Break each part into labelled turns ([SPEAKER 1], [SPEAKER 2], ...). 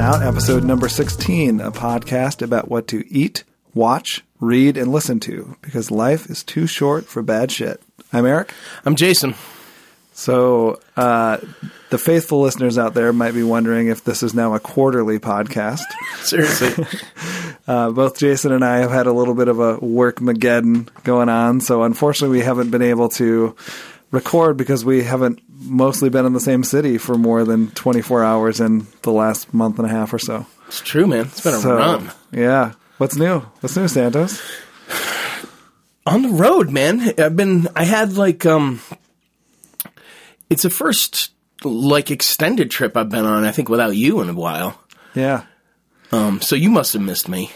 [SPEAKER 1] Welcome to Good Looking Out, episode number 16, a podcast about what to eat, watch, read, and listen to because life is too short for bad shit. I'm Eric.
[SPEAKER 2] I'm Jason.
[SPEAKER 1] So, uh, the faithful listeners out there might be wondering if this is now a quarterly podcast.
[SPEAKER 2] Seriously.
[SPEAKER 1] Uh, both Jason and I have had a little bit of a work mageddon going on, so unfortunately, we haven't been able to record because we haven't mostly been in the same city for more than 24 hours in the last month and a half or so.
[SPEAKER 2] it's true, man. It's been a
[SPEAKER 1] So,
[SPEAKER 2] run.
[SPEAKER 1] yeah. What's new? What's new, Santos?
[SPEAKER 2] On the road, man. I've been I had like um it's the first like extended trip I've been on, I think, without you in a while.
[SPEAKER 1] Yeah.
[SPEAKER 2] Um so you must have missed me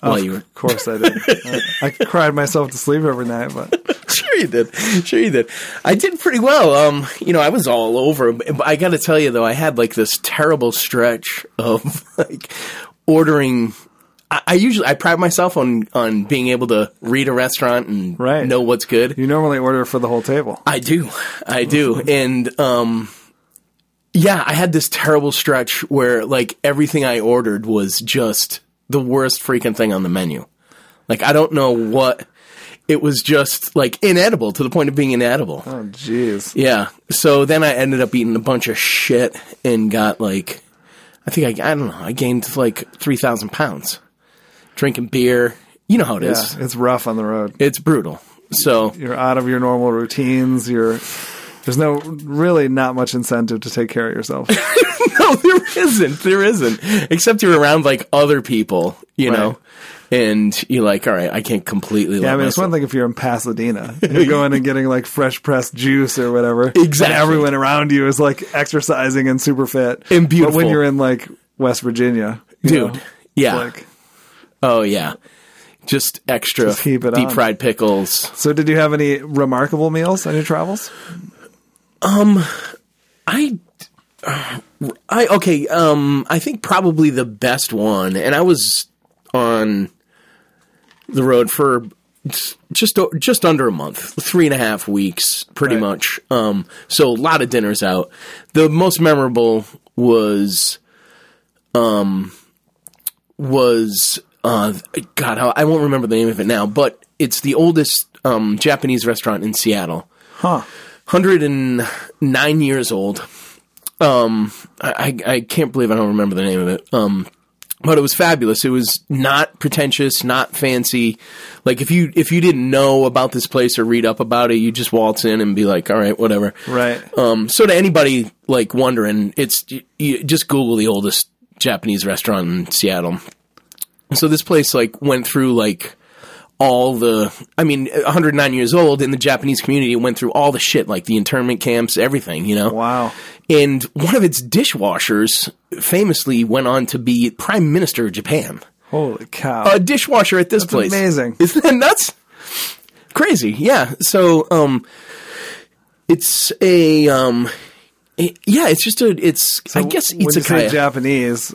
[SPEAKER 2] while you were
[SPEAKER 1] Of course I did. I, I cried myself to sleep every night, but
[SPEAKER 2] Sure you did. Sure you did. I did pretty well. Um, you know, I was all over. But I got to tell you though, I had like this terrible stretch of like ordering. I, I usually I pride myself on on being able to read a restaurant and
[SPEAKER 1] Right.
[SPEAKER 2] know what's good.
[SPEAKER 1] you normally order for the whole table.
[SPEAKER 2] I do. I do. And um yeah, I had this terrible stretch where like everything I ordered was just the worst freaking thing on the menu. Like I don't know what it was just like inedible to the point of being inedible.
[SPEAKER 1] Oh, jeez.
[SPEAKER 2] Yeah. So then I ended up eating a bunch of shit and got like I think I I don't know, I gained like 3000 pounds. Drinking beer. You know how it
[SPEAKER 1] Yeah,
[SPEAKER 2] is.
[SPEAKER 1] it's rough on the road.
[SPEAKER 2] It's brutal. So
[SPEAKER 1] You're out of your normal routines. You're there's no really not much incentive to take care of yourself.
[SPEAKER 2] No, there isn't. There isn't. Except you're around like other people, you know, and you're like, all right, I can't completely.
[SPEAKER 1] Yeah, I mean, it's one thing if you're in Pasadena, you're going and getting like fresh pressed juice or whatever.
[SPEAKER 2] Exactly.
[SPEAKER 1] And everyone around you is like exercising and super fit.
[SPEAKER 2] And beautiful.
[SPEAKER 1] But when you're in like West Virginia,
[SPEAKER 2] dude.
[SPEAKER 1] know,
[SPEAKER 2] yeah.
[SPEAKER 1] like,
[SPEAKER 2] oh yeah. Just extra
[SPEAKER 1] Just keep it
[SPEAKER 2] deep
[SPEAKER 1] on.
[SPEAKER 2] fried pickles.
[SPEAKER 1] so did you have any remarkable meals on your travels?
[SPEAKER 2] Um, I, I okay. Um, I think probably the best one, and I was on the road for just just under a month, three and a half weeks, pretty
[SPEAKER 1] Right.
[SPEAKER 2] much. Um, so a lot of dinners out. The most memorable was, um, was uh, God, I I won't remember the name of it now, but it's the oldest um, Japanese restaurant in Seattle.
[SPEAKER 1] Huh.
[SPEAKER 2] 109 years old. Um, I, I can't believe I don't remember the name of it. Um, but it was fabulous. It was not pretentious, not fancy. Like if you if you didn't know about this place or read up about it, you just waltz in and be like, all right, whatever.
[SPEAKER 1] Right.
[SPEAKER 2] Um, so to anybody like wondering, it's you, you just Google the oldest Japanese restaurant in Seattle. So this place like went through like all the I mean 109 years old in the Japanese community went through all the shit like the internment camps everything you know
[SPEAKER 1] Wow.
[SPEAKER 2] and one of its dishwashers famously went on to be prime minister of Japan
[SPEAKER 1] Holy cow.
[SPEAKER 2] a dishwasher at this place
[SPEAKER 1] amazing.
[SPEAKER 2] isn't that nuts crazy yeah so um it's a um it- yeah it's just a it's I guess
[SPEAKER 1] it's
[SPEAKER 2] a
[SPEAKER 1] Japanese,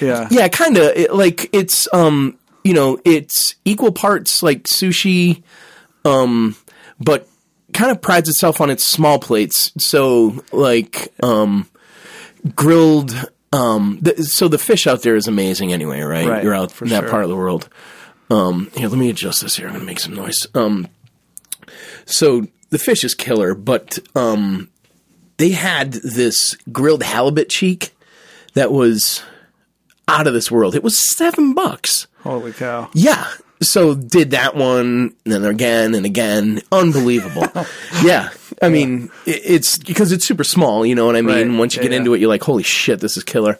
[SPEAKER 1] yeah.
[SPEAKER 2] yeah, kind of it, like it's um you know it's equal parts like sushi, um, but kind of prides itself on its small plates. So like um grilled. Um, the, so the fish out there is amazing anyway, right?
[SPEAKER 1] Right,
[SPEAKER 2] You're out
[SPEAKER 1] for
[SPEAKER 2] in that
[SPEAKER 1] sure.
[SPEAKER 2] part of the world. Um, here, let me adjust this here. I'm gonna make some noise. Um, so the fish is killer, but um, they had this grilled halibut cheek that was out of this world. It was seven bucks.
[SPEAKER 1] Holy cow.
[SPEAKER 2] Yeah. So did that one, and then again and again. Unbelievable. yeah. I mean, it, it's because it's super small. You know what I mean?
[SPEAKER 1] Right.
[SPEAKER 2] Once you
[SPEAKER 1] Yeah,
[SPEAKER 2] get into it, you're like, holy shit, this is killer.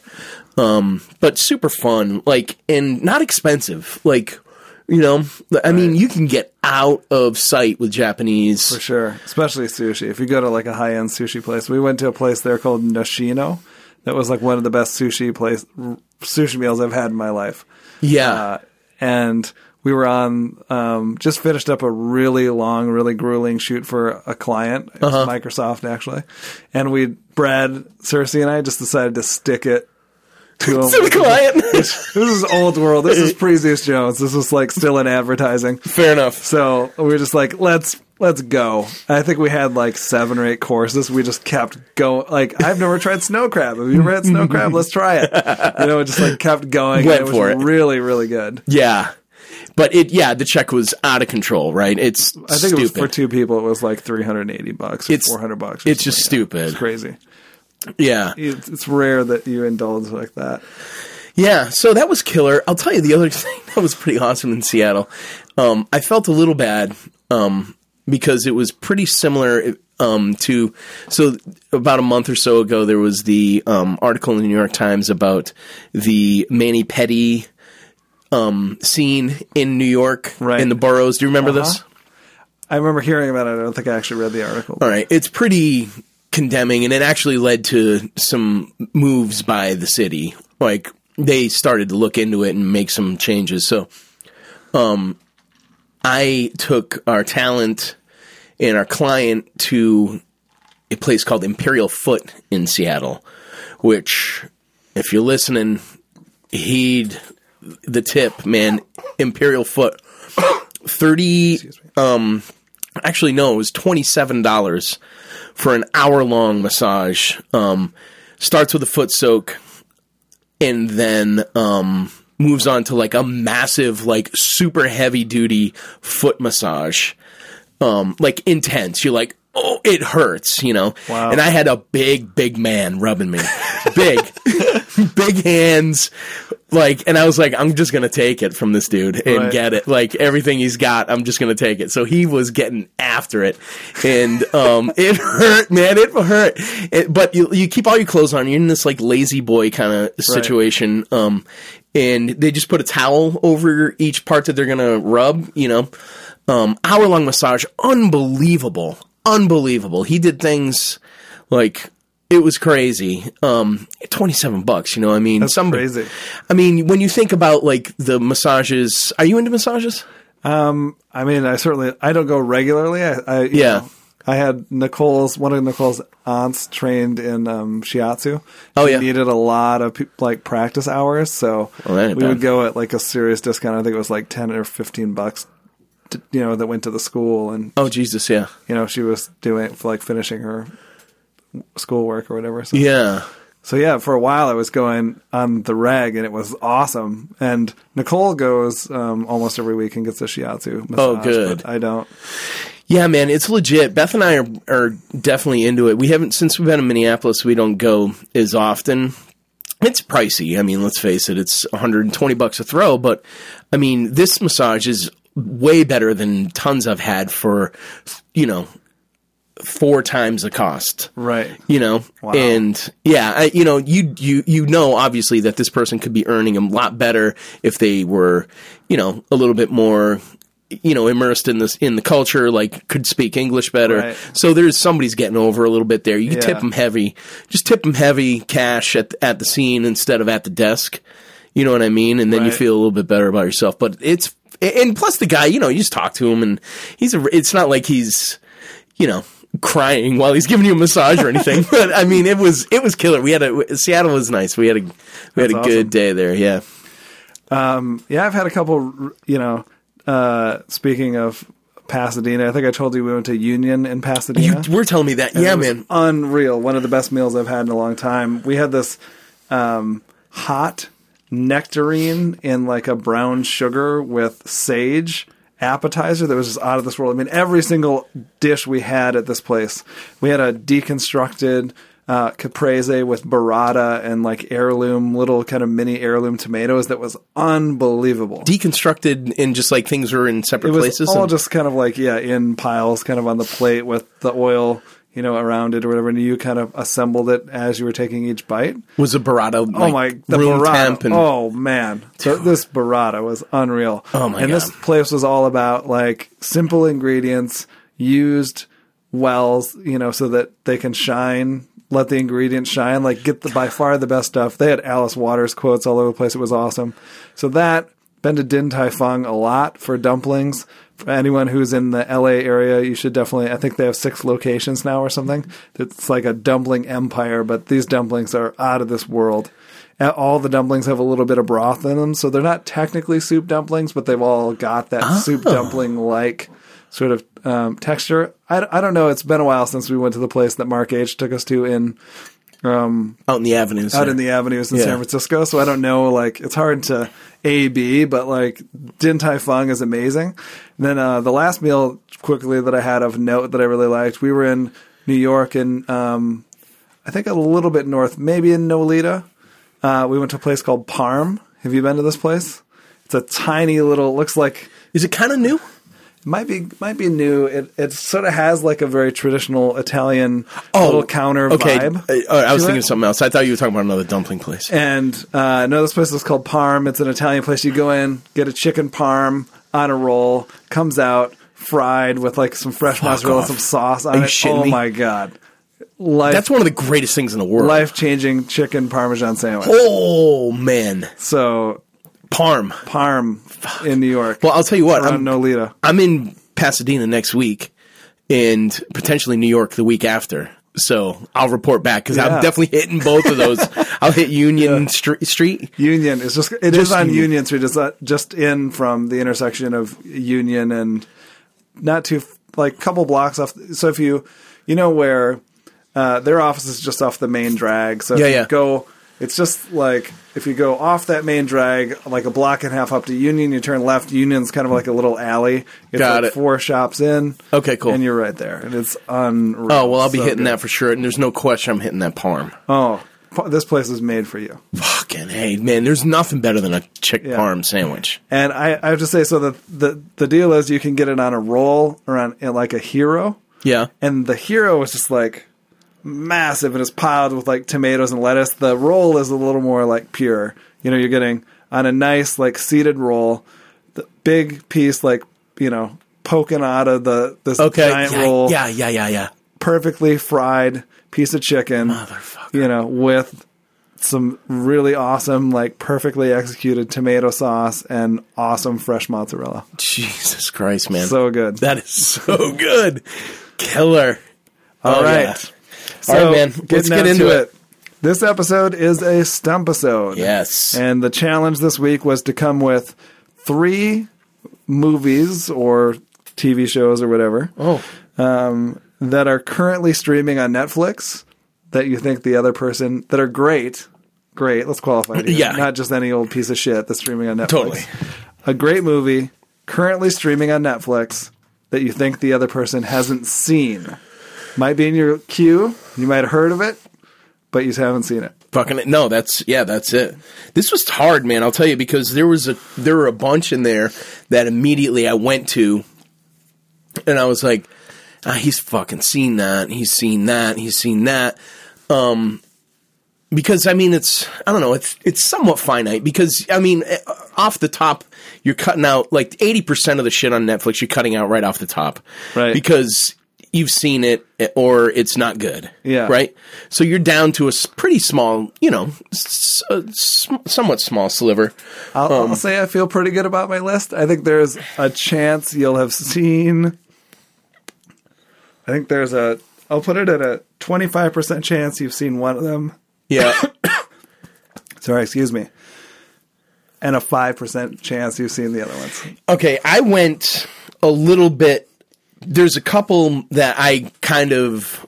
[SPEAKER 2] Um, but super fun, like, and not expensive. Like, you know, I mean, you can get out of sight with Japanese.
[SPEAKER 1] For sure, especially sushi. If you go to like a high end sushi place, we went to a place there called Nishino That was like one of the best sushi place sushi meals I've had in my life.
[SPEAKER 2] Yeah.
[SPEAKER 1] Uh, and we were on um, just finished up a really long, really grueling shoot for a client,
[SPEAKER 2] Uh-huh.
[SPEAKER 1] Microsoft actually, and we Brad, Cersei, and I just decided to stick it to him.
[SPEAKER 2] the client.
[SPEAKER 1] this is old world. This is pre Zeus Jones. This was like still in advertising.
[SPEAKER 2] Fair enough.
[SPEAKER 1] So we were just like, let's let's go. I think we had like seven or eight courses. We just kept going. Like I've never tried snow crab. Have you ever had snow crab? Let's try it. You know, it just like kept going.
[SPEAKER 2] Went
[SPEAKER 1] and it was
[SPEAKER 2] for it.
[SPEAKER 1] really really good.
[SPEAKER 2] Yeah. But it, yeah, the check was out of control, right? It's
[SPEAKER 1] I think
[SPEAKER 2] stupid.
[SPEAKER 1] it was for two people. It was like three hundred and eighty bucks, or
[SPEAKER 2] It's-
[SPEAKER 1] four hundred bucks.
[SPEAKER 2] it's just
[SPEAKER 1] like
[SPEAKER 2] stupid.
[SPEAKER 1] It's crazy.
[SPEAKER 2] yeah.
[SPEAKER 1] It's, it's rare that you indulge like that.
[SPEAKER 2] Yeah, so that was killer. I'll tell you the other thing that was pretty awesome in Seattle. Um, I felt a little bad um, because it was pretty similar um, to. So about a month or so ago, there was the um, article in the New York Times about the mani-pedi um, scene in New York
[SPEAKER 1] Right.
[SPEAKER 2] in the boroughs. Do you remember this?
[SPEAKER 1] I remember hearing about it. I don't think I actually read the article.
[SPEAKER 2] All right, it's pretty condemning, and it actually led to some moves by the city. Like they started to look into it and make some changes. So, um, I took our talent and our client to a place called Imperial Foot in Seattle, which, if you're listening, heed the tip, man. Imperial Foot, thirty. Um, actually, no, it was twenty seven dollars for an hour long massage. Um, starts with a foot soak, and then um, moves on to like a massive, like super heavy duty foot massage. Um, like intense. You're like, oh, it hurts, you know.
[SPEAKER 1] Wow.
[SPEAKER 2] And I had a big, big man rubbing me, big, big hands, like, and I was like, I'm just gonna take it from this dude and
[SPEAKER 1] Right.
[SPEAKER 2] get it. Like everything he's got, I'm just gonna take it. So he was getting after it, and um, it hurt, man. It hurt. It, but you you keep all your clothes on. You're in this like lazy boy kind of situation. Um, and they just put a towel over each part that they're gonna rub. You know, um, hour long massage, unbelievable, unbelievable. He did things like. It was crazy. Um, twenty-seven bucks. You know, I mean,
[SPEAKER 1] That's
[SPEAKER 2] some
[SPEAKER 1] crazy.
[SPEAKER 2] I mean, when you think about like the massages, are you into massages?
[SPEAKER 1] Um, I mean, I certainly I don't go regularly. I, I
[SPEAKER 2] Yeah.
[SPEAKER 1] know, I had Nicole's one of Nicole's aunts trained in um, shiatsu.
[SPEAKER 2] Oh,
[SPEAKER 1] She
[SPEAKER 2] yeah.
[SPEAKER 1] needed a lot of like practice hours, so
[SPEAKER 2] Well,
[SPEAKER 1] we
[SPEAKER 2] bad.
[SPEAKER 1] would go at like a serious discount. I think it was like ten or fifteen bucks. To, you know, that went to the school, and
[SPEAKER 2] Oh Jesus, yeah,
[SPEAKER 1] you know she was doing like finishing her schoolwork or whatever. So
[SPEAKER 2] yeah.
[SPEAKER 1] so yeah, for a while I was going on the reg, and it was awesome. And Nicole goes um, almost every week and gets a shiatsu massage.
[SPEAKER 2] Oh, good.
[SPEAKER 1] But I don't.
[SPEAKER 2] Yeah, man, it's legit. Beth and I are, are definitely into it. We haven't since we've been in Minneapolis. We don't go as often. It's pricey. I mean, let's face it. It's 120 bucks a throw, but I mean, this massage is way better than tons I've had for, you know, four times the cost.
[SPEAKER 1] Right.
[SPEAKER 2] you know? And yeah I, you know you you you know obviously that this person could be earning a lot better if they were you know a little bit more you know immersed in this in the culture like could speak english better.
[SPEAKER 1] Right.
[SPEAKER 2] so there's somebody's getting over a little bit there. You can tip them heavy. Just tip them heavy cash at at the scene instead of at the desk. You know what i mean? And then you feel a little bit better about yourself. But it's and plus the guy you know you just talk to him and he's a it's not like he's you know crying while he's giving you a massage or anything but i mean it was it was killer we had a seattle was nice we had a we had a
[SPEAKER 1] That's
[SPEAKER 2] good day there yeah
[SPEAKER 1] Yeah, I've had a couple. You know, uh, speaking of Pasadena, I think I told you we went to Union in Pasadena.
[SPEAKER 2] you were telling me that
[SPEAKER 1] And
[SPEAKER 2] yeah man
[SPEAKER 1] unreal. One of the best meals I've had in a long time. We had this um, hot nectarine in like a brown sugar with sage appetizer that was just out of this world. I mean, every single dish we had at this place, we had a deconstructed uh, caprese with burrata and like heirloom, little kind of mini heirloom tomatoes that was unbelievable.
[SPEAKER 2] deconstructed and just like things were in separate
[SPEAKER 1] It was
[SPEAKER 2] places
[SPEAKER 1] all
[SPEAKER 2] and-
[SPEAKER 1] just kind of like yeah, in piles, kind of on the plate with the oil, you know, around it or whatever. And you kind of assembled it as you were taking each bite.
[SPEAKER 2] was a burrata
[SPEAKER 1] oh my, the
[SPEAKER 2] room
[SPEAKER 1] burrata!
[SPEAKER 2] and
[SPEAKER 1] oh man, so this burrata was unreal.
[SPEAKER 2] Oh, my
[SPEAKER 1] And this place was all about like simple ingredients used wells, you know, so that they can shine. Let the ingredients shine. Like get the by far the best stuff. They had Alice Waters quotes all over the place. It was awesome. So that been to Din Tai Fung a lot for dumplings. For anyone who's in the LA area, you should definitely. I think they have six locations now or something. It's like a dumpling empire, but these dumplings are out of this world. All the dumplings have a little bit of broth in them, so they're not technically soup dumplings, but they've all got that soup dumpling like sort of um, texture. I, I don't know. It's been a while since we went to the place that Mark H took us to in
[SPEAKER 2] out in the avenues.
[SPEAKER 1] out
[SPEAKER 2] there.
[SPEAKER 1] in the avenues in
[SPEAKER 2] Yeah.
[SPEAKER 1] San Francisco. So I don't know, like it's hard to A B, but like Din Tai Fung is amazing. And then uh, the last meal quickly that I had of note that I really liked, we were in New York and um, I think a little bit north, maybe in Nolita. Uh, we went to a place called Parm. Have you been to this place? It's a tiny little. Looks like
[SPEAKER 2] Is it kind of new?
[SPEAKER 1] Might be might be new. It it sort of has like a very traditional Italian little counter
[SPEAKER 2] Oh, okay.
[SPEAKER 1] vibe.
[SPEAKER 2] Uh, I was thinking
[SPEAKER 1] it.
[SPEAKER 2] of something else. I thought you were talking about another dumpling place.
[SPEAKER 1] And uh, no, this place is called Parm. It's an Italian place. You go in, get a chicken parm on a roll, comes out fried with like some fresh mozzarella,
[SPEAKER 2] off.
[SPEAKER 1] some sauce on
[SPEAKER 2] Are you
[SPEAKER 1] it. oh
[SPEAKER 2] me?
[SPEAKER 1] my god, life
[SPEAKER 2] That's one of the greatest things in the world.
[SPEAKER 1] life changing chicken parmesan sandwich.
[SPEAKER 2] Oh man,
[SPEAKER 1] So
[SPEAKER 2] Parm.
[SPEAKER 1] Parm in New York.
[SPEAKER 2] Well, I'll tell you what.
[SPEAKER 1] around
[SPEAKER 2] I'm,
[SPEAKER 1] Nolita.
[SPEAKER 2] I'm in Pasadena next week, and potentially New York the week after. So I'll report back because
[SPEAKER 1] Yeah.
[SPEAKER 2] I'm definitely hitting both of those. I'll hit Union Stre- Street.
[SPEAKER 1] Union is just it is
[SPEAKER 2] Just
[SPEAKER 1] on
[SPEAKER 2] Union.
[SPEAKER 1] Street. It's uh, just in from the intersection of Union and not too like a couple blocks off. So if you you know where uh, their office is just off the main drag. So if
[SPEAKER 2] Yeah,
[SPEAKER 1] you
[SPEAKER 2] yeah.
[SPEAKER 1] go, it's just like if you go off that main drag, like a block and a half up to Union, you turn left. Union's kind of like a little alley. It's
[SPEAKER 2] Got
[SPEAKER 1] like
[SPEAKER 2] it.
[SPEAKER 1] four shops in.
[SPEAKER 2] Okay, cool.
[SPEAKER 1] And you're right there, and it's unreal.
[SPEAKER 2] Oh well, I'll be
[SPEAKER 1] So
[SPEAKER 2] hitting
[SPEAKER 1] good.
[SPEAKER 2] that for sure, and there's no question I'm hitting that Parm.
[SPEAKER 1] Oh, this place is made for you.
[SPEAKER 2] Fucking hey, man! There's nothing better than a chick
[SPEAKER 1] Yeah.
[SPEAKER 2] Parm sandwich.
[SPEAKER 1] And I, I have to say, so the, the the deal is you can get it on a roll or on like a hero,
[SPEAKER 2] Yeah.
[SPEAKER 1] and the hero is just like massive and is piled with like tomatoes and lettuce. The roll is a little more like pure. You know, you're getting on a nice like seeded roll, the big piece like you know poking out of the this
[SPEAKER 2] Okay.
[SPEAKER 1] giant
[SPEAKER 2] yeah,
[SPEAKER 1] roll,
[SPEAKER 2] yeah, yeah, yeah, yeah.
[SPEAKER 1] perfectly fried piece of chicken,
[SPEAKER 2] Motherfucker.
[SPEAKER 1] you know, with some really awesome, like perfectly executed tomato sauce and awesome fresh mozzarella.
[SPEAKER 2] Jesus Christ, man.
[SPEAKER 1] So good.
[SPEAKER 2] that is so good. Killer.
[SPEAKER 1] All
[SPEAKER 2] Oh,
[SPEAKER 1] right.
[SPEAKER 2] yeah.
[SPEAKER 1] So,
[SPEAKER 2] All right, man. Let's get into
[SPEAKER 1] to
[SPEAKER 2] it.
[SPEAKER 1] This episode is a stump episode.
[SPEAKER 2] Yes.
[SPEAKER 1] And the challenge this week was to come with three movies or TV shows or whatever
[SPEAKER 2] oh.
[SPEAKER 1] um, that are currently streaming on Netflix that you think the other person that are great. Great. Let's qualify it. here.
[SPEAKER 2] Yeah.
[SPEAKER 1] Not just any old piece of shit that's streaming on Netflix.
[SPEAKER 2] Totally.
[SPEAKER 1] A great movie currently streaming on Netflix that you think the other person hasn't seen. Might be in your queue. You might have heard of it, but you haven't seen it.
[SPEAKER 2] Fucking no, that's yeah, that's it. This was hard, man. I'll tell you because there was a there were a bunch in there that immediately I went to, and I was like, ah, he's fucking seen that. He's seen that. He's seen that. Um, because I mean, it's I don't know. It's it's somewhat finite because I mean, eh, off the top, you're cutting out like eighty percent of the shit on Netflix. You're cutting out right off the top,
[SPEAKER 1] Right.
[SPEAKER 2] Because you've seen it or it's not good,
[SPEAKER 1] Yeah.
[SPEAKER 2] right. So you're down to a pretty small, you know, s- a s- somewhat small sliver.
[SPEAKER 1] I'll,
[SPEAKER 2] Um,
[SPEAKER 1] I'll say I feel pretty good about my list. I think there's a chance you'll have seen. I think there's a. I'll put it at a 25% chance you've seen one of them.
[SPEAKER 2] Yeah,
[SPEAKER 1] Sorry, excuse me. And a 5% chance you've seen the other ones.
[SPEAKER 2] Okay, I went a little bit. There's a couple that I kind of.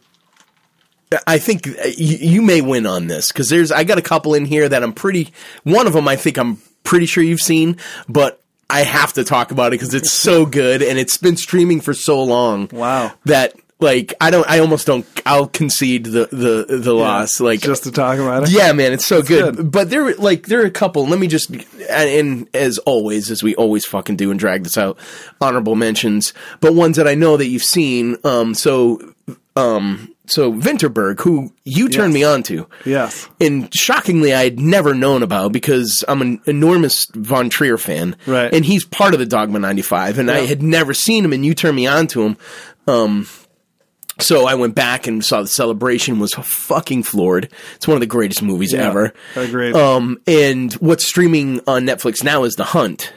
[SPEAKER 2] I think uh, you, you may win on this because there's. I got a couple in here that I'm pretty. One of them I think I'm pretty sure you've seen, but I have to talk about it because it's so good and it's been streaming for so long.
[SPEAKER 1] Wow.
[SPEAKER 2] That like I don't. I almost don't. I'll concede the the the loss. Like
[SPEAKER 1] Just to talk about it.
[SPEAKER 2] yeah, man, it's so good.
[SPEAKER 1] good.
[SPEAKER 2] But there, like, there are a couple. Let me just, and, and as always, as we always fucking do, and drag this out, honorable mentions, but ones that I know that you've seen. Um, so, um, so Winterberg, who you turned
[SPEAKER 1] Yes.
[SPEAKER 2] me on to,
[SPEAKER 1] Yes.
[SPEAKER 2] and shockingly, I had never known about because I'm an enormous Von Trier fan,
[SPEAKER 1] Right.
[SPEAKER 2] And he's part of the Dogma '95, and I had never seen him, and you turned me on to him. Um, so I went back and saw the celebration. Was fucking floored. It's one of the greatest movies
[SPEAKER 1] Yeah,
[SPEAKER 2] ever.
[SPEAKER 1] agreed.
[SPEAKER 2] Um, and what's streaming on Netflix now is The Hunt.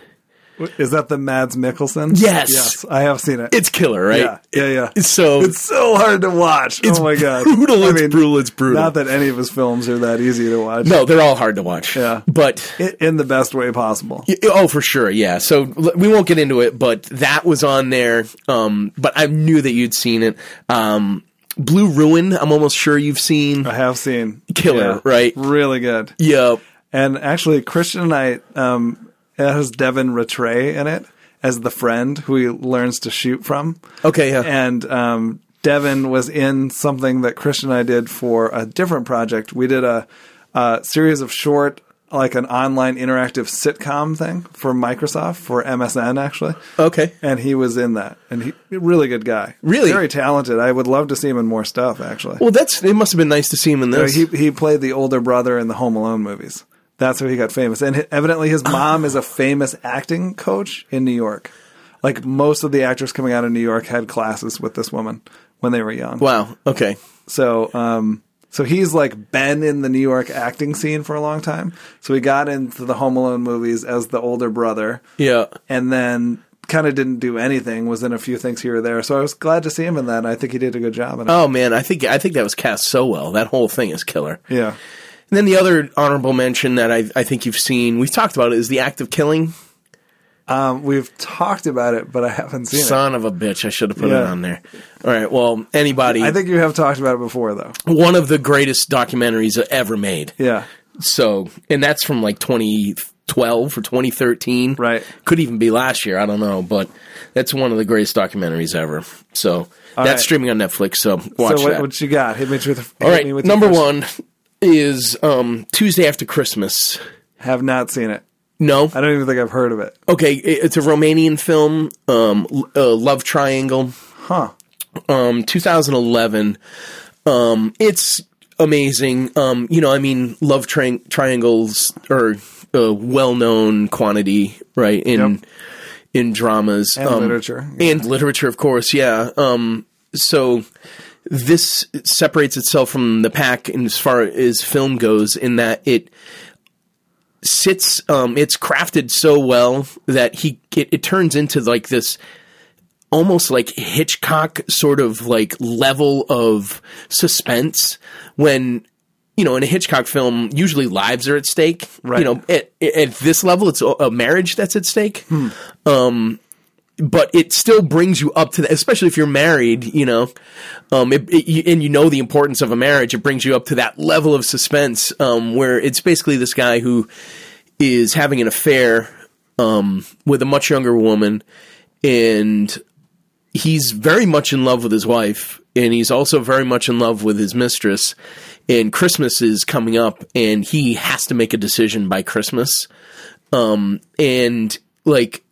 [SPEAKER 1] Is that the Mads Mikkelsen?
[SPEAKER 2] Yes.
[SPEAKER 1] Yes, I have seen it.
[SPEAKER 2] It's killer, right?
[SPEAKER 1] yeah, yeah, yeah.
[SPEAKER 2] It's so
[SPEAKER 1] It's so hard to watch.
[SPEAKER 2] It's
[SPEAKER 1] oh my god,
[SPEAKER 2] brutal,
[SPEAKER 1] I
[SPEAKER 2] it's brutal, it's brutal.
[SPEAKER 1] Not that any of his films are that easy to watch.
[SPEAKER 2] no, they're all hard to watch.
[SPEAKER 1] Yeah.
[SPEAKER 2] but
[SPEAKER 1] I- in the best way possible.
[SPEAKER 2] Y- Oh, for sure, yeah. So we won't get into it, but that was on there. Um, but I knew that you'd seen it. Um, Blue Ruin, I'm almost sure you've seen.
[SPEAKER 1] I have seen
[SPEAKER 2] Killer, right?
[SPEAKER 1] Really good.
[SPEAKER 2] Yep.
[SPEAKER 1] And actually, Christian Knight um, it has Devin Rattray in it as the friend who he learns to shoot from.
[SPEAKER 2] Okay. Yeah.
[SPEAKER 1] And um, Devin was in something that Christian and I did for a different project. We did a, a series of short, like an online interactive sitcom thing for Microsoft, for MSN, actually.
[SPEAKER 2] okay.
[SPEAKER 1] And he was in that. And he, really good guy.
[SPEAKER 2] Really?
[SPEAKER 1] Very talented. I would love to see him in more stuff, actually.
[SPEAKER 2] Well, that's it. Must have been nice to see him in this.
[SPEAKER 1] he, he played the older brother in the Home Alone movies. That's how he got famous. And evidently, his mom is a famous acting coach in New York. Like most of the actors coming out of New York had classes with this woman when they were young.
[SPEAKER 2] wow. Okay.
[SPEAKER 1] So, um, so he's like been in the New York acting scene for a long time. So he got into the Home Alone movies as the older brother,
[SPEAKER 2] Yeah.
[SPEAKER 1] and then kind of didn't do anything. Was in a few things here or there. So I was glad to see him in that. and I think he did a good job in it.
[SPEAKER 2] Oh man, I think I think that was cast so well. That whole thing is killer.
[SPEAKER 1] yeah.
[SPEAKER 2] And then the other honorable mention that I I think you've seen, we've talked about it, is the act of killing.
[SPEAKER 1] Um, we've talked about it, but I haven't seen it.
[SPEAKER 2] Son of a bitch, I should have put it on there. All right. Well, anybody.
[SPEAKER 1] I think you have talked about it before, though.
[SPEAKER 2] one of the greatest documentaries ever made.
[SPEAKER 1] Yeah.
[SPEAKER 2] So, and that's from like 2012 or 2013.
[SPEAKER 1] Right.
[SPEAKER 2] Could even be last year. I don't know, but that's one of the greatest documentaries ever. So that's
[SPEAKER 1] right.
[SPEAKER 2] streaming on Netflix. So watch
[SPEAKER 1] so what,
[SPEAKER 2] that.
[SPEAKER 1] what you got? Hit me with. hit
[SPEAKER 2] All right. Number one is um, Tuesday after Christmas.
[SPEAKER 1] Have not seen it.
[SPEAKER 2] No.
[SPEAKER 1] I don't even think I've heard of it.
[SPEAKER 2] Okay. it- It's a Romanian film, um, l- uh, Love Triangle.
[SPEAKER 1] Huh.
[SPEAKER 2] um 2011 um it's amazing um you know i mean love tri- triangles are a well-known quantity right in
[SPEAKER 1] Yep.
[SPEAKER 2] in dramas
[SPEAKER 1] And
[SPEAKER 2] um,
[SPEAKER 1] literature.
[SPEAKER 2] and literature of course yeah um so this separates itself from the pack in as far as film goes in that it sits um it's crafted so well that he it, it turns into like this almost like Hitchcock sort of like level of suspense when you know in a Hitchcock film usually lives are at stake.
[SPEAKER 1] Right.
[SPEAKER 2] you know at, at this level it's a a marriage that's at stake. Um but it still brings you up to that especially if you're married you know um it, it, and you know the importance of a marriage it brings you up to that level of suspense um where it's basically this guy who is having an affair um with a much younger woman and he's very much in love with his wife and he's also very much in love with his mistress and christmas is coming up and he has to make a decision by christmas. Um and like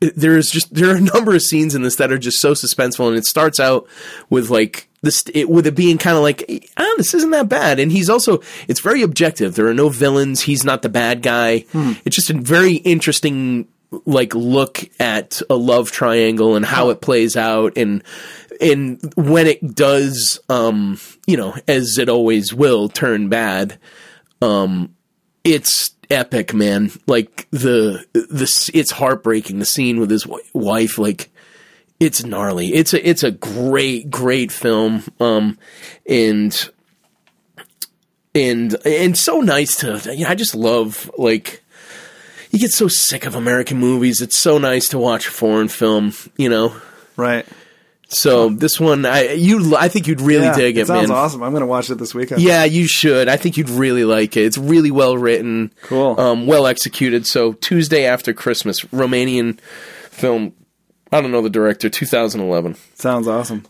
[SPEAKER 2] there's just there are a number of scenes in this that are just so suspenseful and it starts out with like this it, with it being kind of like ah this isn't that bad. And he's also it's very objective. There are no villains. He's not the bad guy. It's just a very interesting like look at a love triangle and how it plays out and and when it does um you know as it always will turn bad. Um it's epic man like the the it's heartbreaking the scene with his wi- wife like it's gnarly it's a it's a great great film um and and and so nice to you know, I just love like you get so sick of American movies. It's so nice to watch a foreign film, you know.
[SPEAKER 1] Right.
[SPEAKER 2] So this one, I you, I think you'd really
[SPEAKER 1] Yeah,
[SPEAKER 2] dig it,
[SPEAKER 1] sounds
[SPEAKER 2] man.
[SPEAKER 1] awesome. I'm going to watch it this weekend.
[SPEAKER 2] Yeah, you should. I think you'd really like it. It's really well written,
[SPEAKER 1] Cool.
[SPEAKER 2] um, well executed. So Tuesday after Christmas, Romanian film. I don't know the director. 2011.
[SPEAKER 1] Sounds awesome.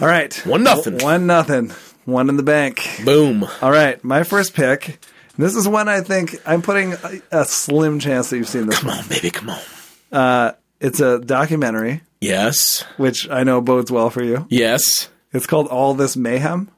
[SPEAKER 1] All right.
[SPEAKER 2] One nothing.
[SPEAKER 1] One nothing. One in the bank.
[SPEAKER 2] Boom.
[SPEAKER 1] All right. My first pick. This is one I think I'm putting a, a slim chance that you've seen this.
[SPEAKER 2] Come on, baby. Come on.
[SPEAKER 1] It's a documentary,
[SPEAKER 2] Yes.
[SPEAKER 1] which I know bodes well for you.
[SPEAKER 2] Yes.
[SPEAKER 1] It's called All This Mayhem.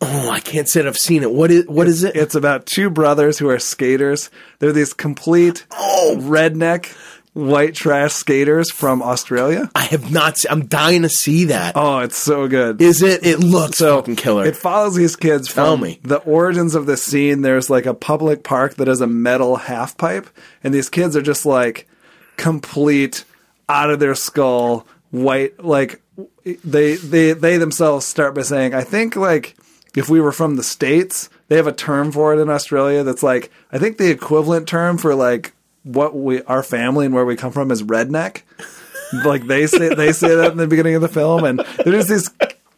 [SPEAKER 2] Oh, I can't say that I've seen it. What is what is it?
[SPEAKER 1] It's about two brothers who are skaters. They're these complete
[SPEAKER 2] Oh.
[SPEAKER 1] redneck white trash skaters from Australia.
[SPEAKER 2] I have not. I'm dying to see that.
[SPEAKER 1] Oh, it's so good.
[SPEAKER 2] Is it? It looks fucking killer.
[SPEAKER 1] It follows these kids
[SPEAKER 2] Tell me.
[SPEAKER 1] the origins of the scene. There's like a public park that has a metal half pipe, and these kids are just like complete out of their skull white. Like they they they themselves start by saying, "I think like if we were from the states, they have a term for it in Australia that's like I think the equivalent term for like what we our family and where we come from is redneck." like they say they say that in the beginning of the film and there's these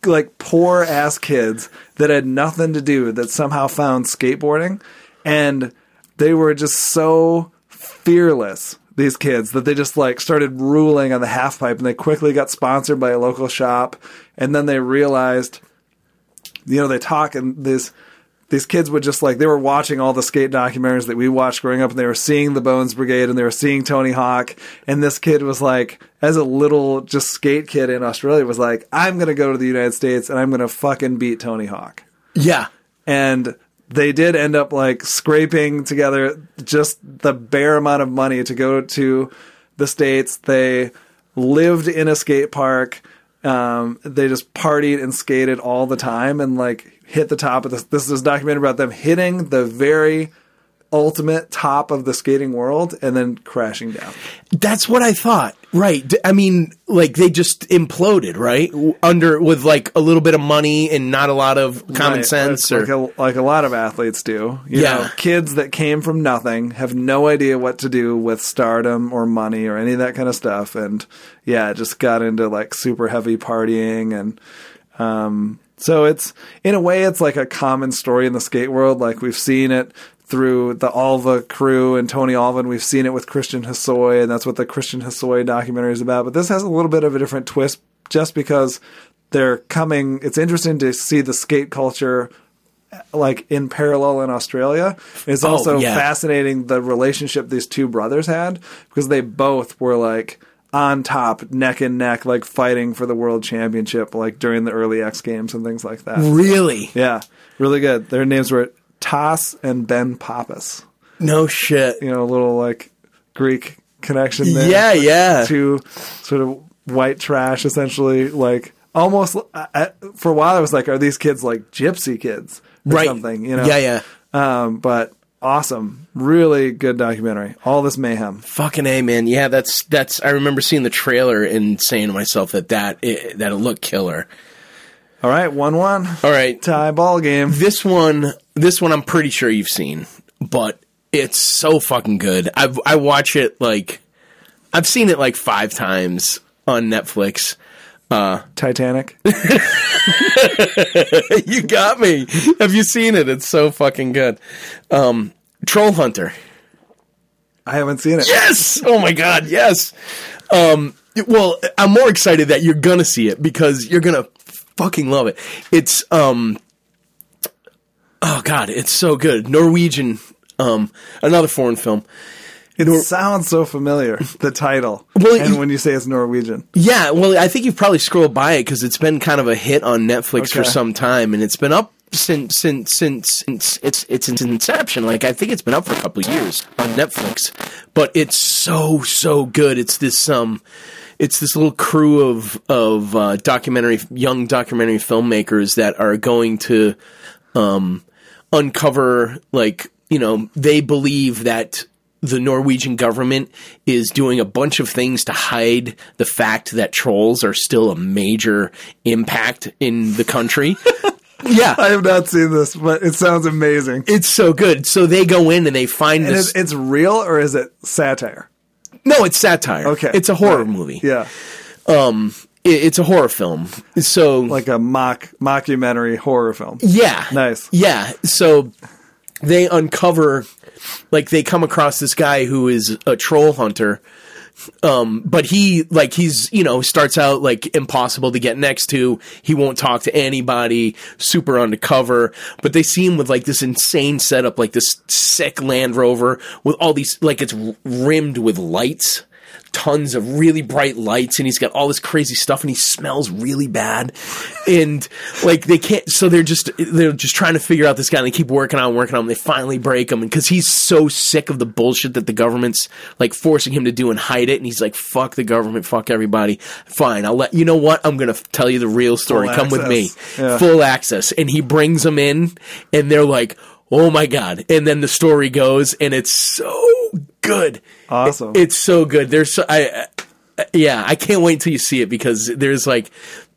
[SPEAKER 1] like poor ass kids that had nothing to do that somehow found skateboarding and they were just so fearless these kids that they just like started ruling on the half pipe and they quickly got sponsored by a local shop and then they realized you know they talk and these these kids would just like they were watching all the skate documentaries that we watched growing up and they were seeing the Bones Brigade and they were seeing Tony Hawk and this kid was like as a little just skate kid in Australia was like I'm going to go to the United States and I'm going to fucking beat Tony Hawk.
[SPEAKER 2] yeah.
[SPEAKER 1] And they did end up like scraping together just the bare amount of money to go to the states. They lived in a skate park. Um, they just partied and skated all the time and like hit the top of this. This is a documentary about them hitting the very ultimate top of the skating world and then crashing down.
[SPEAKER 2] That's what I thought. Right. I mean, like they just imploded, right? Under with like a little bit of money and not a lot of common
[SPEAKER 1] Right,
[SPEAKER 2] sense
[SPEAKER 1] like,
[SPEAKER 2] or
[SPEAKER 1] like a, like a lot of athletes do. You
[SPEAKER 2] Yeah.
[SPEAKER 1] know, kids that came from nothing have no idea what to do with stardom or money or any of that kind of stuff, and yeah, just got into like super heavy partying and. Um, so it's in a way it's like a common story in the skate world. Like we've seen it through the Alva crew and Tony Alva. We've seen it with Christian Hosoi, and that's what the Christian Hosoi documentary is about. But this has a little bit of a different twist, just because they're coming. It's interesting to see the skate culture like in parallel in Australia. It's
[SPEAKER 2] Oh,
[SPEAKER 1] also
[SPEAKER 2] yeah.
[SPEAKER 1] fascinating the relationship these two brothers had because they both were like on top, neck and neck, like fighting for the world championship, like during the early X Games and things like that.
[SPEAKER 2] really
[SPEAKER 1] Yeah, really good. Their names were Tas and Ben Pappas.
[SPEAKER 2] no shit.
[SPEAKER 1] You know, a little like Greek connection there.
[SPEAKER 2] Yeah, yeah.
[SPEAKER 1] Two sort of white trash, essentially, like almost I, I- for a while. I was like, are these kids like gypsy kids or
[SPEAKER 2] Right.
[SPEAKER 1] something? You know?
[SPEAKER 2] Yeah, yeah.
[SPEAKER 1] Um, but awesome, really good documentary. All this mayhem.
[SPEAKER 2] Fucking a man. Yeah, that's that's. I remember seeing the trailer and saying to myself that that it, that it looked killer.
[SPEAKER 1] All right, one one
[SPEAKER 2] All right,
[SPEAKER 1] tie ball game.
[SPEAKER 2] this one, this one, I'm pretty sure you've seen, but it's so fucking good. I I watch it like I've seen it like five times on Netflix.
[SPEAKER 1] Uh, Titanic.
[SPEAKER 2] you got me. Have you seen it? It's so fucking good. Um, Troll Hunter.
[SPEAKER 1] I haven't seen it.
[SPEAKER 2] Yes. Oh my god. Yes. Um. Well, I'm more excited that you're gonna see it because you're gonna fucking love it. It's um. Oh god, it's so good. Norwegian. Um. Another foreign film.
[SPEAKER 1] It sounds so familiar. The title,
[SPEAKER 2] Well,
[SPEAKER 1] and when you say it's Norwegian,
[SPEAKER 2] Yeah. Well, I think you've probably scrolled by it because it's been kind of a hit on Netflix for some time, and it's been up since since since since its its inception. Like I think it's been up for a couple of years on Netflix, but it's so so good. It's this um, it's this little crew of of uh, documentary young documentary filmmakers that are going to um uncover like you know they believe that the Norwegian government is doing a bunch of things to hide the fact that trolls are still a major impact in the country. yeah,
[SPEAKER 1] I have not seen this, but it sounds amazing.
[SPEAKER 2] it's so good. So they go in and they find
[SPEAKER 1] And
[SPEAKER 2] this.
[SPEAKER 1] it's, it's real or is it satire?
[SPEAKER 2] no, it's satire.
[SPEAKER 1] Okay,
[SPEAKER 2] it's a horror
[SPEAKER 1] Right.
[SPEAKER 2] movie.
[SPEAKER 1] Yeah,
[SPEAKER 2] It- it's a horror film. So
[SPEAKER 1] like a mock mockumentary horror film.
[SPEAKER 2] Yeah.
[SPEAKER 1] Nice.
[SPEAKER 2] Yeah. So they uncover, like, they come across this guy who is a troll hunter. Um, but he, like, he's, you know, starts out, like, impossible to get next to. He won't talk to anybody, super undercover. But they see him with, like, this insane setup, like this sick Land Rover with all these, like, it's rimmed with lights tons of really bright lights and he's got all this crazy stuff and he smells really bad. And like they can't so they're just they're just trying to figure out this guy and they keep working on working on him they finally break him and because he's so sick of the bullshit that the government's like forcing him to do and hide it and he's like fuck the government fuck everybody. Fine i'll let you know what? I'm gonna f- tell you the real story.
[SPEAKER 1] Full
[SPEAKER 2] come with me.
[SPEAKER 1] Yeah.
[SPEAKER 2] full access. And he brings them in and they're like oh my god. And then the story goes and it's so good.
[SPEAKER 1] Awesome.
[SPEAKER 2] it's so good. There's so i uh, yeah i can't wait till you see it because there's like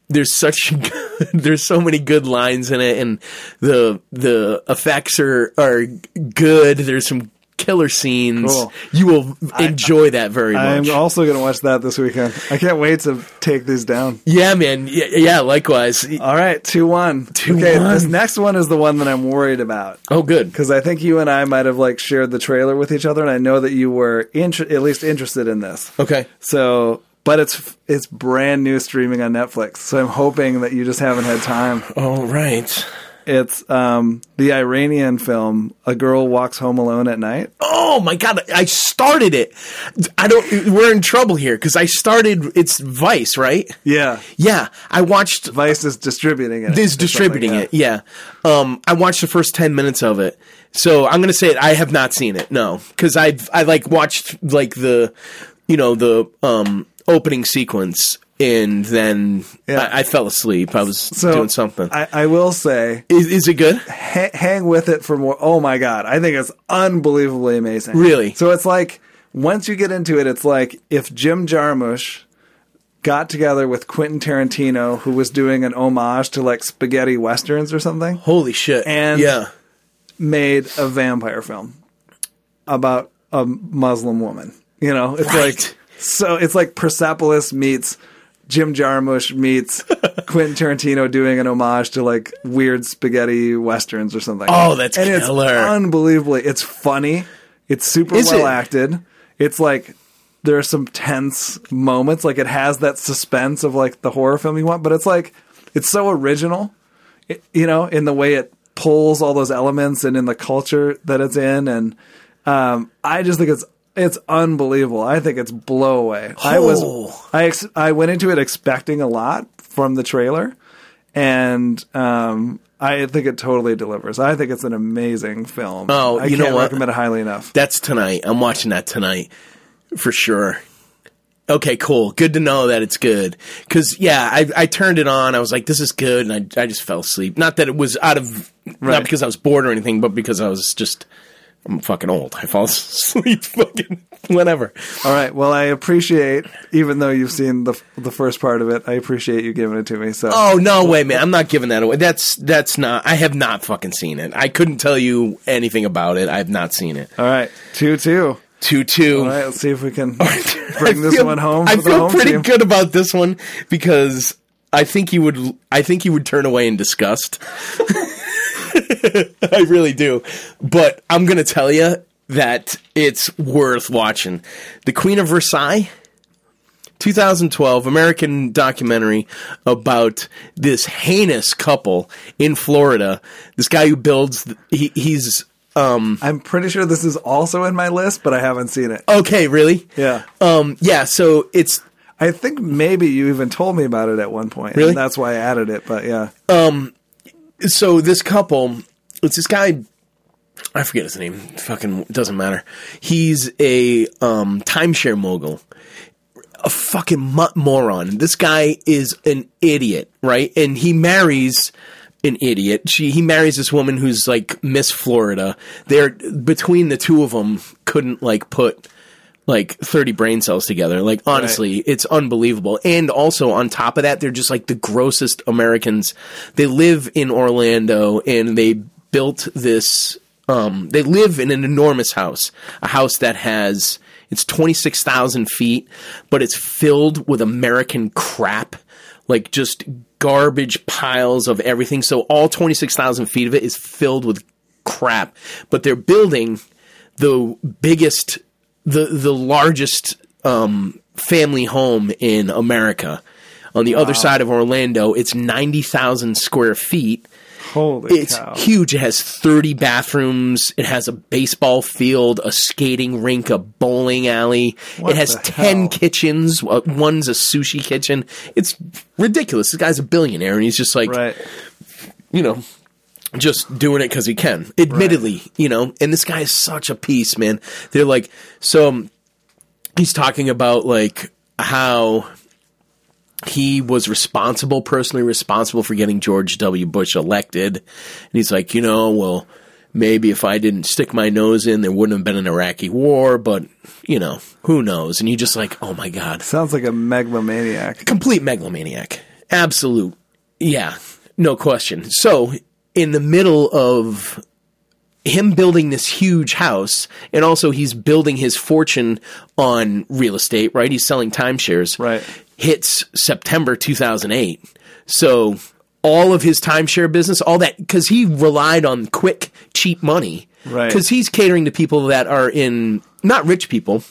[SPEAKER 2] there's such good, there's so many good lines in it and the the effects are are good. There's some killer scenes
[SPEAKER 1] Cool.
[SPEAKER 2] you will enjoy that very much
[SPEAKER 1] I'm also going to watch that this weekend. I can't wait to take these down.
[SPEAKER 2] yeah man yeah, yeah likewise
[SPEAKER 1] All right, 2 1.
[SPEAKER 2] Two
[SPEAKER 1] okay,
[SPEAKER 2] one.
[SPEAKER 1] this next one is the one that I'm worried about.
[SPEAKER 2] oh good
[SPEAKER 1] Because I think you and I might have like shared the trailer with each other, and I know that you were at least interested in this.
[SPEAKER 2] okay
[SPEAKER 1] So, but it's it's brand new streaming on Netflix. So I'm hoping that you just haven't had time.
[SPEAKER 2] all right
[SPEAKER 1] It's um, the Iranian film "A Girl Walks Home Alone at Night."
[SPEAKER 2] Oh my god! I started it. I don't. We're in trouble here because I started. It's Vice, right?
[SPEAKER 1] Yeah,
[SPEAKER 2] Yeah, I watched.
[SPEAKER 1] Vice is distributing it.
[SPEAKER 2] Is distributing
[SPEAKER 1] yeah.
[SPEAKER 2] it. Yeah. Um, I watched the first ten minutes of it. So I'm gonna say it. I have not seen it. No, because I I like watched like the, you know the um opening sequence and then
[SPEAKER 1] Yeah.
[SPEAKER 2] I, I fell asleep. I was
[SPEAKER 1] So
[SPEAKER 2] doing something.
[SPEAKER 1] I, I will say,
[SPEAKER 2] is, is it good?
[SPEAKER 1] ha- hang with it for more. Oh my god, I think it's unbelievably amazing.
[SPEAKER 2] Really?
[SPEAKER 1] So it's like once you get into it, it's like if Jim Jarmusch got together with Quentin Tarantino, who was doing an homage to like spaghetti westerns or something,
[SPEAKER 2] Holy shit!
[SPEAKER 1] And-
[SPEAKER 2] yeah.
[SPEAKER 1] made a vampire film about a Muslim woman. You know, it's
[SPEAKER 2] Right.
[SPEAKER 1] like so. It's like Persepolis meets Jim Jarmusch meets Quentin Tarantino doing an homage to like weird spaghetti westerns or something.
[SPEAKER 2] Oh, that's
[SPEAKER 1] and
[SPEAKER 2] killer.
[SPEAKER 1] it's unbelievably. It's funny. It's super
[SPEAKER 2] Is
[SPEAKER 1] well
[SPEAKER 2] it?
[SPEAKER 1] acted. It's like there are some tense moments. Like it has that suspense of like the horror film you want, but it's like it's so original. It, you know, in the way it pulls all those elements and in the culture that it's in, and um, I just think it's it's unbelievable. I think it's blow away. I
[SPEAKER 2] Oh.
[SPEAKER 1] was I ex- I went into it expecting a lot from the trailer, and um, I think it totally delivers. I think it's an amazing film.
[SPEAKER 2] Oh,
[SPEAKER 1] I
[SPEAKER 2] you know
[SPEAKER 1] can't
[SPEAKER 2] what?
[SPEAKER 1] recommend it highly enough.
[SPEAKER 2] That's tonight. I'm watching that tonight for sure. Okay, cool. Good to know that it's good. Cause yeah, I, I turned it on. I was like, this is good. And I, I just fell asleep. Not that it was out of,
[SPEAKER 1] Right.
[SPEAKER 2] not because I was bored or anything, but because I was just, I'm fucking old. I fall asleep fucking whenever.
[SPEAKER 1] All right. Well, I appreciate, even though you've seen the the first part of it, I appreciate you giving it to me. So
[SPEAKER 2] Oh, no way, man. I'm not giving that away. That's, that's not, I have not fucking seen it. I couldn't tell you anything about it. I have not seen it.
[SPEAKER 1] all right, two two.
[SPEAKER 2] Two, two.
[SPEAKER 1] All right, let's see if we can bring this
[SPEAKER 2] feel-
[SPEAKER 1] one home.
[SPEAKER 2] I feel
[SPEAKER 1] home
[SPEAKER 2] pretty
[SPEAKER 1] team.
[SPEAKER 2] good about this one because I think you would. I think you would turn away in disgust. I really do, but I'm gonna tell you that it's worth watching. The Queen of Versailles. 2012 American documentary about this heinous couple in Florida. This guy who builds, he, he's um
[SPEAKER 1] I'm pretty sure this is also in my list, but I haven't seen it.
[SPEAKER 2] okay, really?
[SPEAKER 1] Yeah.
[SPEAKER 2] Um yeah, so it's
[SPEAKER 1] I think maybe you even told me about it at one point.
[SPEAKER 2] Really?
[SPEAKER 1] And that's why I added it. But yeah.
[SPEAKER 2] Um, so this couple, it's this guy. I forget his name. Fucking doesn't matter. He's a um, timeshare mogul, a fucking mo- moron. This guy is an idiot, right? And he marries an idiot. She he marries this woman who's like Miss Florida. They're between the two of them couldn't like put like 30 brain cells together. Like honestly, it's unbelievable. And also on top of that, they're just like the grossest Americans. They live in Orlando and they built this um they live in an enormous house. A house that has it's 26,000 feet, but it's filled with American crap. Like just garbage piles of everything. So all 26,000 feet of it is filled with crap. But they're building the biggest, the the largest um, family home in America. On the other side of Orlando, it's ninety thousand square feet,
[SPEAKER 1] Holy
[SPEAKER 2] it's
[SPEAKER 1] cow.
[SPEAKER 2] huge. It has 30 bathrooms. It has a baseball field, a skating rink, a bowling alley.
[SPEAKER 1] What
[SPEAKER 2] it has 10
[SPEAKER 1] hell?
[SPEAKER 2] kitchens. Uh, One's a sushi kitchen. It's ridiculous. This guy's a billionaire and he's just like,
[SPEAKER 1] Right.
[SPEAKER 2] you know, just doing it because he can. Admittedly, you know, and this guy is such a piece, man. They're like, so um, he's talking about like how he was responsible, personally responsible for getting George W. Bush elected. And he's like, you know, well, maybe if I didn't stick my nose in, there wouldn't have been an Iraqi war, but, you know, who knows? And you just like, oh my God
[SPEAKER 1] Sounds like a megalomaniac.
[SPEAKER 2] complete megalomaniac. Absolute. Yeah, no question. So, in the middle of him building this huge house, and also he's building his fortune on real estate, right? He's selling timeshares.
[SPEAKER 1] Right.
[SPEAKER 2] Hits September 2008. So, all of his timeshare business, all that, because he relied on quick, cheap money.
[SPEAKER 1] Right.
[SPEAKER 2] Because he's catering to people that are in, not rich people,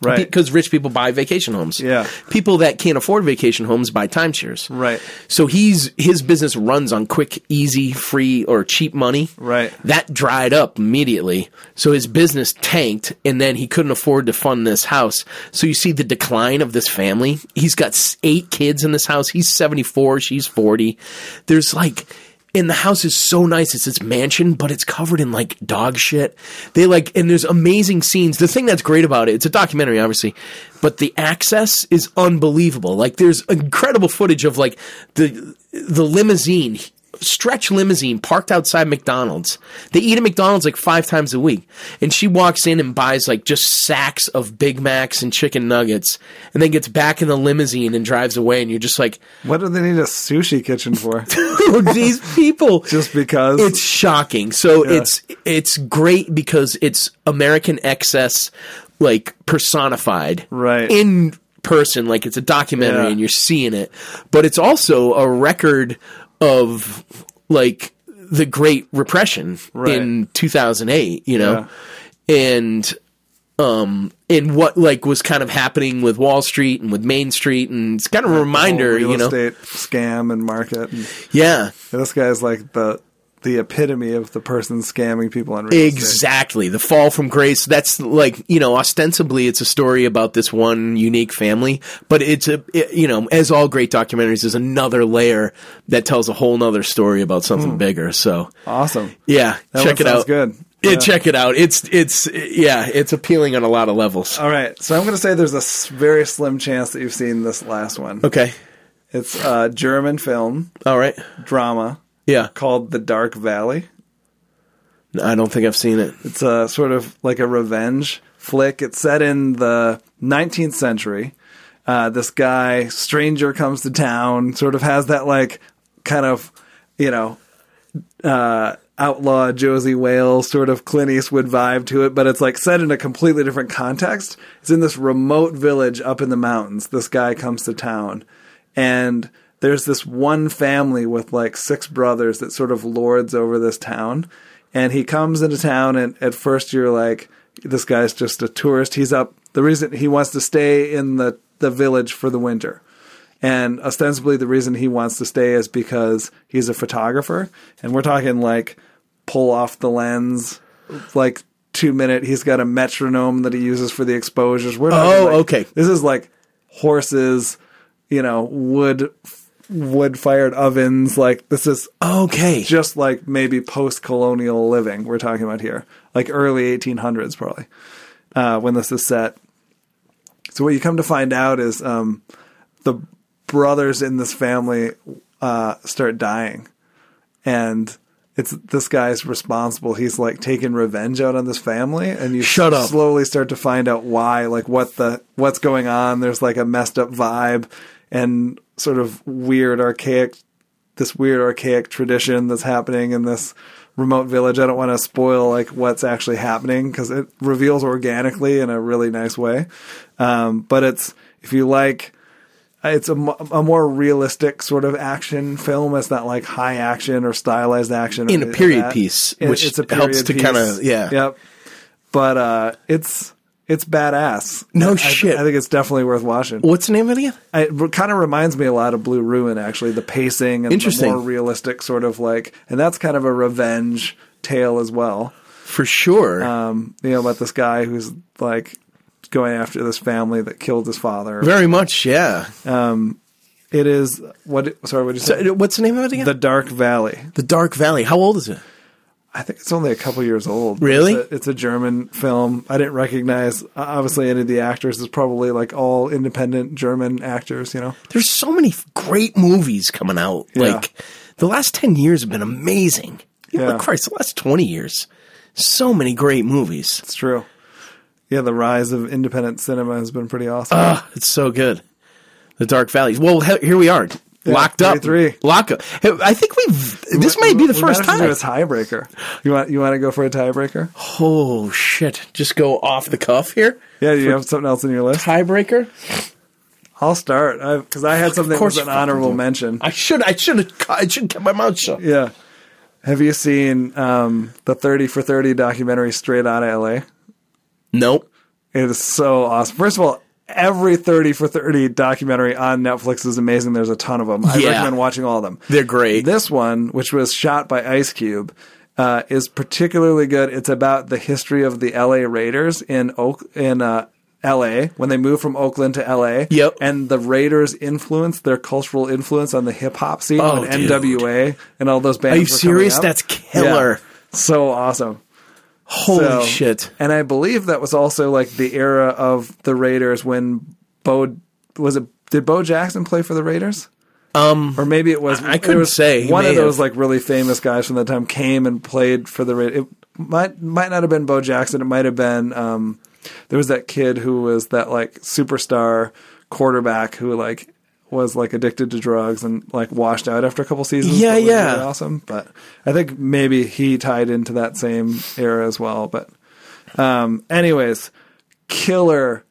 [SPEAKER 1] Right.
[SPEAKER 2] because rich people buy vacation homes.
[SPEAKER 1] Yeah.
[SPEAKER 2] People that can't afford vacation homes buy timeshares.
[SPEAKER 1] Right.
[SPEAKER 2] So he's his business runs on quick, easy, free, or cheap money.
[SPEAKER 1] Right.
[SPEAKER 2] That dried up immediately. So his business tanked, and then he couldn't afford to fund this house. So you see the decline of this family. He's got eight kids in this house. He's seventy four. She's forty. There's like. And the house is so nice. It's this mansion, but it's covered in like dog shit. They like, and there's amazing scenes. The thing that's great about it, it's a documentary, obviously, but the access is unbelievable. Like, there's incredible footage of like the the limousine, stretch limousine parked outside McDonald's. They eat at McDonald's like five times a week, and she walks in and buys like just sacks of Big Macs and chicken nuggets, and then gets back in the limousine and drives away. And you're just like,
[SPEAKER 1] What do they need a sushi kitchen for?
[SPEAKER 2] these people
[SPEAKER 1] Just because?
[SPEAKER 2] it's shocking. So it's it's great because it's American excess, like personified,
[SPEAKER 1] Right.
[SPEAKER 2] in person. Like it's a documentary,
[SPEAKER 1] Yeah.
[SPEAKER 2] and you're seeing it. But it's also a record of like the Great Recession
[SPEAKER 1] Right.
[SPEAKER 2] in 2008. You know, and um in what like was kind of happening with Wall Street and with Main Street, and it's kind of a reminder. You know,
[SPEAKER 1] estate scam and market. And
[SPEAKER 2] yeah.
[SPEAKER 1] this guy's like the the epitome of the person scamming people on real estate.
[SPEAKER 2] Exactly. The fall from grace. That's like, you know, ostensibly it's a story about this one unique family, but it's a, it- you know, as all great documentaries, is another layer that tells a whole nother story about something bigger. So,
[SPEAKER 1] Awesome.
[SPEAKER 2] yeah,
[SPEAKER 1] Hmm. That
[SPEAKER 2] check it out.
[SPEAKER 1] good.
[SPEAKER 2] Yeah,
[SPEAKER 1] Yeah.
[SPEAKER 2] check it out. It's, it's, yeah, it's appealing on a lot of levels.
[SPEAKER 1] All right. So I'm going to say there's a very slim chance that you've seen this last one.
[SPEAKER 2] Okay.
[SPEAKER 1] It's a German film
[SPEAKER 2] All right.
[SPEAKER 1] drama
[SPEAKER 2] Yeah.
[SPEAKER 1] called The Dark Valley.
[SPEAKER 2] I don't think I've seen it.
[SPEAKER 1] It's a sort of like a revenge flick. It's set in the 19th century. Uh, this guy, stranger, comes to town, sort of has that like kind of, you know, uh, outlaw Josey Wales sort of Clint Eastwood vibe to it, but it's like set in a completely different context. It's in this remote village up in the mountains. This guy comes to town, and there's this one family with like six brothers that sort of lords over this town. And he comes into town, and at first you're like, this guy's just a tourist. He's up. The reason he wants to stay in the, the village for the winter. And ostensibly, the reason he wants to stay is because he's a photographer. And we're talking like pull off the lens, like two minute. He's got a metronome that he uses for the exposures. We're
[SPEAKER 2] Oh,
[SPEAKER 1] like-
[SPEAKER 2] okay.
[SPEAKER 1] This is like horses, you know, wood wood fired ovens. Like this is
[SPEAKER 2] Okay.
[SPEAKER 1] just like maybe post colonial living we're talking about here, like early 1800s probably uh, when this is set. So what you come to find out is um, the brothers in this family uh, start dying, and it's this guy's responsible. He's like taking revenge out on this family, and you
[SPEAKER 2] Shut up.
[SPEAKER 1] slowly start to find out why, like what the what's going on. There's like a messed up vibe and sort of weird archaic this weird archaic tradition that's happening in this remote village. I don't want to spoil like what's actually happening because it reveals organically in a really nice way. Um, but it's if you like, it's a, a more realistic sort of action film. It's not like high action or stylized action. or
[SPEAKER 2] In a period
[SPEAKER 1] that.
[SPEAKER 2] piece,
[SPEAKER 1] It-
[SPEAKER 2] which
[SPEAKER 1] it's a
[SPEAKER 2] helps to kinda- yeah.
[SPEAKER 1] Yep. But uh, it's It's badass.
[SPEAKER 2] No
[SPEAKER 1] I-
[SPEAKER 2] shit.
[SPEAKER 1] I think it's definitely worth watching.
[SPEAKER 2] What's the name of it again?
[SPEAKER 1] It kind of reminds me a lot of Blue Ruin, actually. The pacing and the
[SPEAKER 2] Interesting.
[SPEAKER 1] more realistic sort of like, and that's kind of a revenge tale as well.
[SPEAKER 2] For sure.
[SPEAKER 1] Um, you know about this guy who's like going after this family that killed his father.
[SPEAKER 2] Very much, yeah.
[SPEAKER 1] It is what? Sorry, what did you say?
[SPEAKER 2] So, what's the name of it again?
[SPEAKER 1] the Dark Valley.
[SPEAKER 2] the Dark Valley. How old is it?
[SPEAKER 1] I think it's only a couple years old.
[SPEAKER 2] Really?
[SPEAKER 1] It's a, it's a German film. I didn't recognize obviously any of the actors. It's probably like all independent German actors. You know.
[SPEAKER 2] There's so many great movies coming out.
[SPEAKER 1] Yeah.
[SPEAKER 2] Like the last ten years have been amazing. You know,
[SPEAKER 1] Yeah.
[SPEAKER 2] Christ, the last twenty years, so many great movies.
[SPEAKER 1] It's true. Yeah, the rise of independent cinema has been pretty awesome.
[SPEAKER 2] Ah, it's so good. The Dark Valleys. Well, he- here we are, locked up.
[SPEAKER 1] Three.
[SPEAKER 2] Lock up. Hey, I think we've. This may be the first
[SPEAKER 1] might have to
[SPEAKER 2] time.
[SPEAKER 1] Do a tiebreaker. You want you want to go for a tiebreaker?
[SPEAKER 2] Oh shit! Just go off the cuff here.
[SPEAKER 1] Yeah, you have something else in your list.
[SPEAKER 2] Tiebreaker.
[SPEAKER 1] I'll start because I had something that was an honorable mention.
[SPEAKER 2] I should. I should have. I should kept my mouth shut.
[SPEAKER 1] Yeah. Have you seen um, the Thirty for Thirty documentary Straight Out of L.A.?
[SPEAKER 2] Nope.
[SPEAKER 1] It is so awesome. First of all, every 30 for 30 documentary on Netflix is amazing. There's a ton of them. I
[SPEAKER 2] Yeah.
[SPEAKER 1] recommend watching all of them.
[SPEAKER 2] They're great.
[SPEAKER 1] This one, which was shot by Ice Cube, uh, is particularly good. It's about the history of the LA Raiders in Oak in uh, LA when they moved from Oakland to LA.
[SPEAKER 2] Yep.
[SPEAKER 1] And the Raiders' influence, their cultural influence on the hip hop scene,
[SPEAKER 2] Oh,
[SPEAKER 1] and
[SPEAKER 2] dude.
[SPEAKER 1] NWA, and all those bands.
[SPEAKER 2] Are you serious? That's killer.
[SPEAKER 1] Yeah. So awesome.
[SPEAKER 2] Holy
[SPEAKER 1] So-
[SPEAKER 2] shit!
[SPEAKER 1] And I believe that was also like the era of the Raiders when Bo was it did Bo Jackson play for the Raiders?
[SPEAKER 2] Um,
[SPEAKER 1] Or maybe it was
[SPEAKER 2] I- I couldn't
[SPEAKER 1] was
[SPEAKER 2] say. He
[SPEAKER 1] one of those
[SPEAKER 2] have.
[SPEAKER 1] like really famous guys from that time came and played for the Raiders. It might might not have been Bo Jackson. It might have been um, there was that kid who was that like superstar quarterback who like was like addicted to drugs and like washed out after a couple seasons.
[SPEAKER 2] Yeah, yeah.
[SPEAKER 1] really awesome. But I think maybe he tied into that same era as well. But um, anyways, killer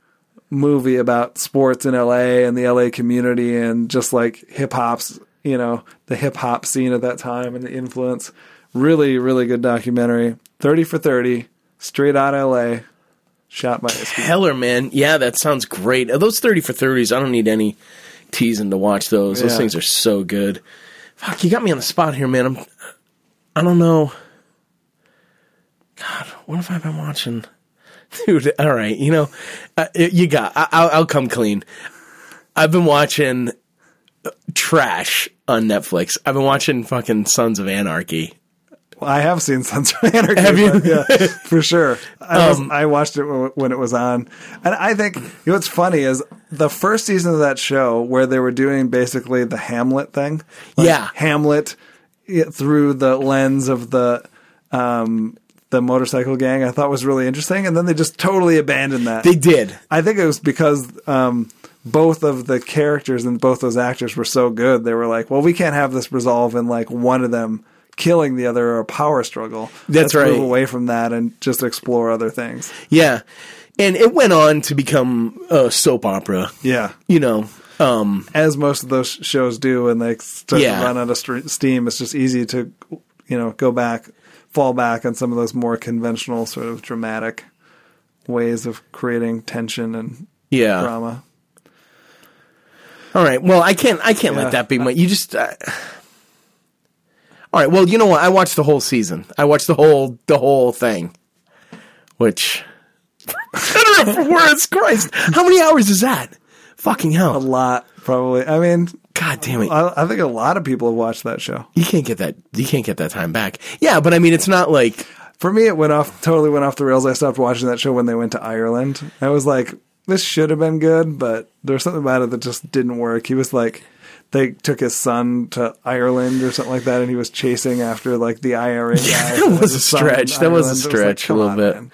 [SPEAKER 1] movie about sports in LA and the LA community and just like hip hop's, you know, the hip hop scene at that time and the influence. Really, really good documentary. 30 for 30, straight out of LA, shot by
[SPEAKER 2] Heller, man. Yeah, that sounds great. Those thirty for thirties. I don't need any teasing to watch those. Those
[SPEAKER 1] Yeah.
[SPEAKER 2] things are so good. Fuck, you got me on the spot here, man. I'm. I don't know. God, what have I been watching? Dude, all right, you know, uh, you got. I, I'll, I'll come clean. I've been watching uh, trash on Netflix. I've been watching fucking Sons of Anarchy.
[SPEAKER 1] Well, I have seen Sons of Anarchy.
[SPEAKER 2] Have you?
[SPEAKER 1] Yeah, for sure. I, was,
[SPEAKER 2] Um,
[SPEAKER 1] I watched it when it was on, and I think you know what's funny is the first season of that show where they were doing basically the Hamlet thing. Like
[SPEAKER 2] Yeah.
[SPEAKER 1] Hamlet through the lens of the um, the motorcycle gang. I thought was really interesting, and then they just totally abandoned that.
[SPEAKER 2] They did.
[SPEAKER 1] I think it was because um, both of the characters and both those actors were so good. They were like, "Well, we can't have this resolve in like one of them killing the other or a power struggle.
[SPEAKER 2] That's
[SPEAKER 1] Let's Move
[SPEAKER 2] right.
[SPEAKER 1] away from that and just explore other things."
[SPEAKER 2] Yeah, and it went on to become a soap opera.
[SPEAKER 1] Yeah,
[SPEAKER 2] You know, um,
[SPEAKER 1] as most of those shows do, and they start
[SPEAKER 2] Yeah.
[SPEAKER 1] to run out of st- steam. It's just easy to, you know, go back, fall back on some of those more conventional, sort of dramatic ways of creating tension and
[SPEAKER 2] yeah.
[SPEAKER 1] drama.
[SPEAKER 2] All right. Well, I can't. I can't
[SPEAKER 1] Yeah.
[SPEAKER 2] let that be my. You just. Uh, all right. Well, you know what? I watched the whole season. I watched the whole the whole thing, which. better for words, Christ! How many hours is that? Fucking hell, A
[SPEAKER 1] lot, probably. I mean,
[SPEAKER 2] God damn it!
[SPEAKER 1] I, I think a lot of people have watched that show.
[SPEAKER 2] You can't get that. You can't get that time back. Yeah, but I mean, it's not like
[SPEAKER 1] For me, it went off totally went off the rails. I stopped watching that show when they went to Ireland. I was like, this should have been good, but there's something about it that just didn't work. He was like, they took his son to Ireland or something like that, and he was chasing after like the IRA guy.
[SPEAKER 2] that
[SPEAKER 1] had
[SPEAKER 2] was a
[SPEAKER 1] his son in
[SPEAKER 2] stretch. That was a stretch a little
[SPEAKER 1] on,
[SPEAKER 2] bit.
[SPEAKER 1] man.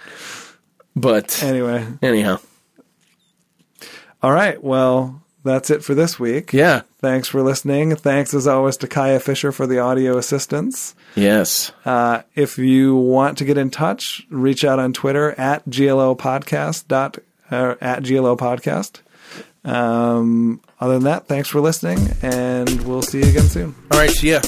[SPEAKER 2] But
[SPEAKER 1] Anyway,
[SPEAKER 2] anyhow,
[SPEAKER 1] all right. Well, that's it for this week.
[SPEAKER 2] yeah,
[SPEAKER 1] Thanks for listening. Thanks as always to Kaya Fisher for the audio assistance.
[SPEAKER 2] yes,
[SPEAKER 1] Uh, if you want to get in touch, reach out on Twitter at GLO podcast dot uh, at GLO podcast. Um, other than that, thanks for listening, and we'll see you again soon.
[SPEAKER 2] All right, see ya.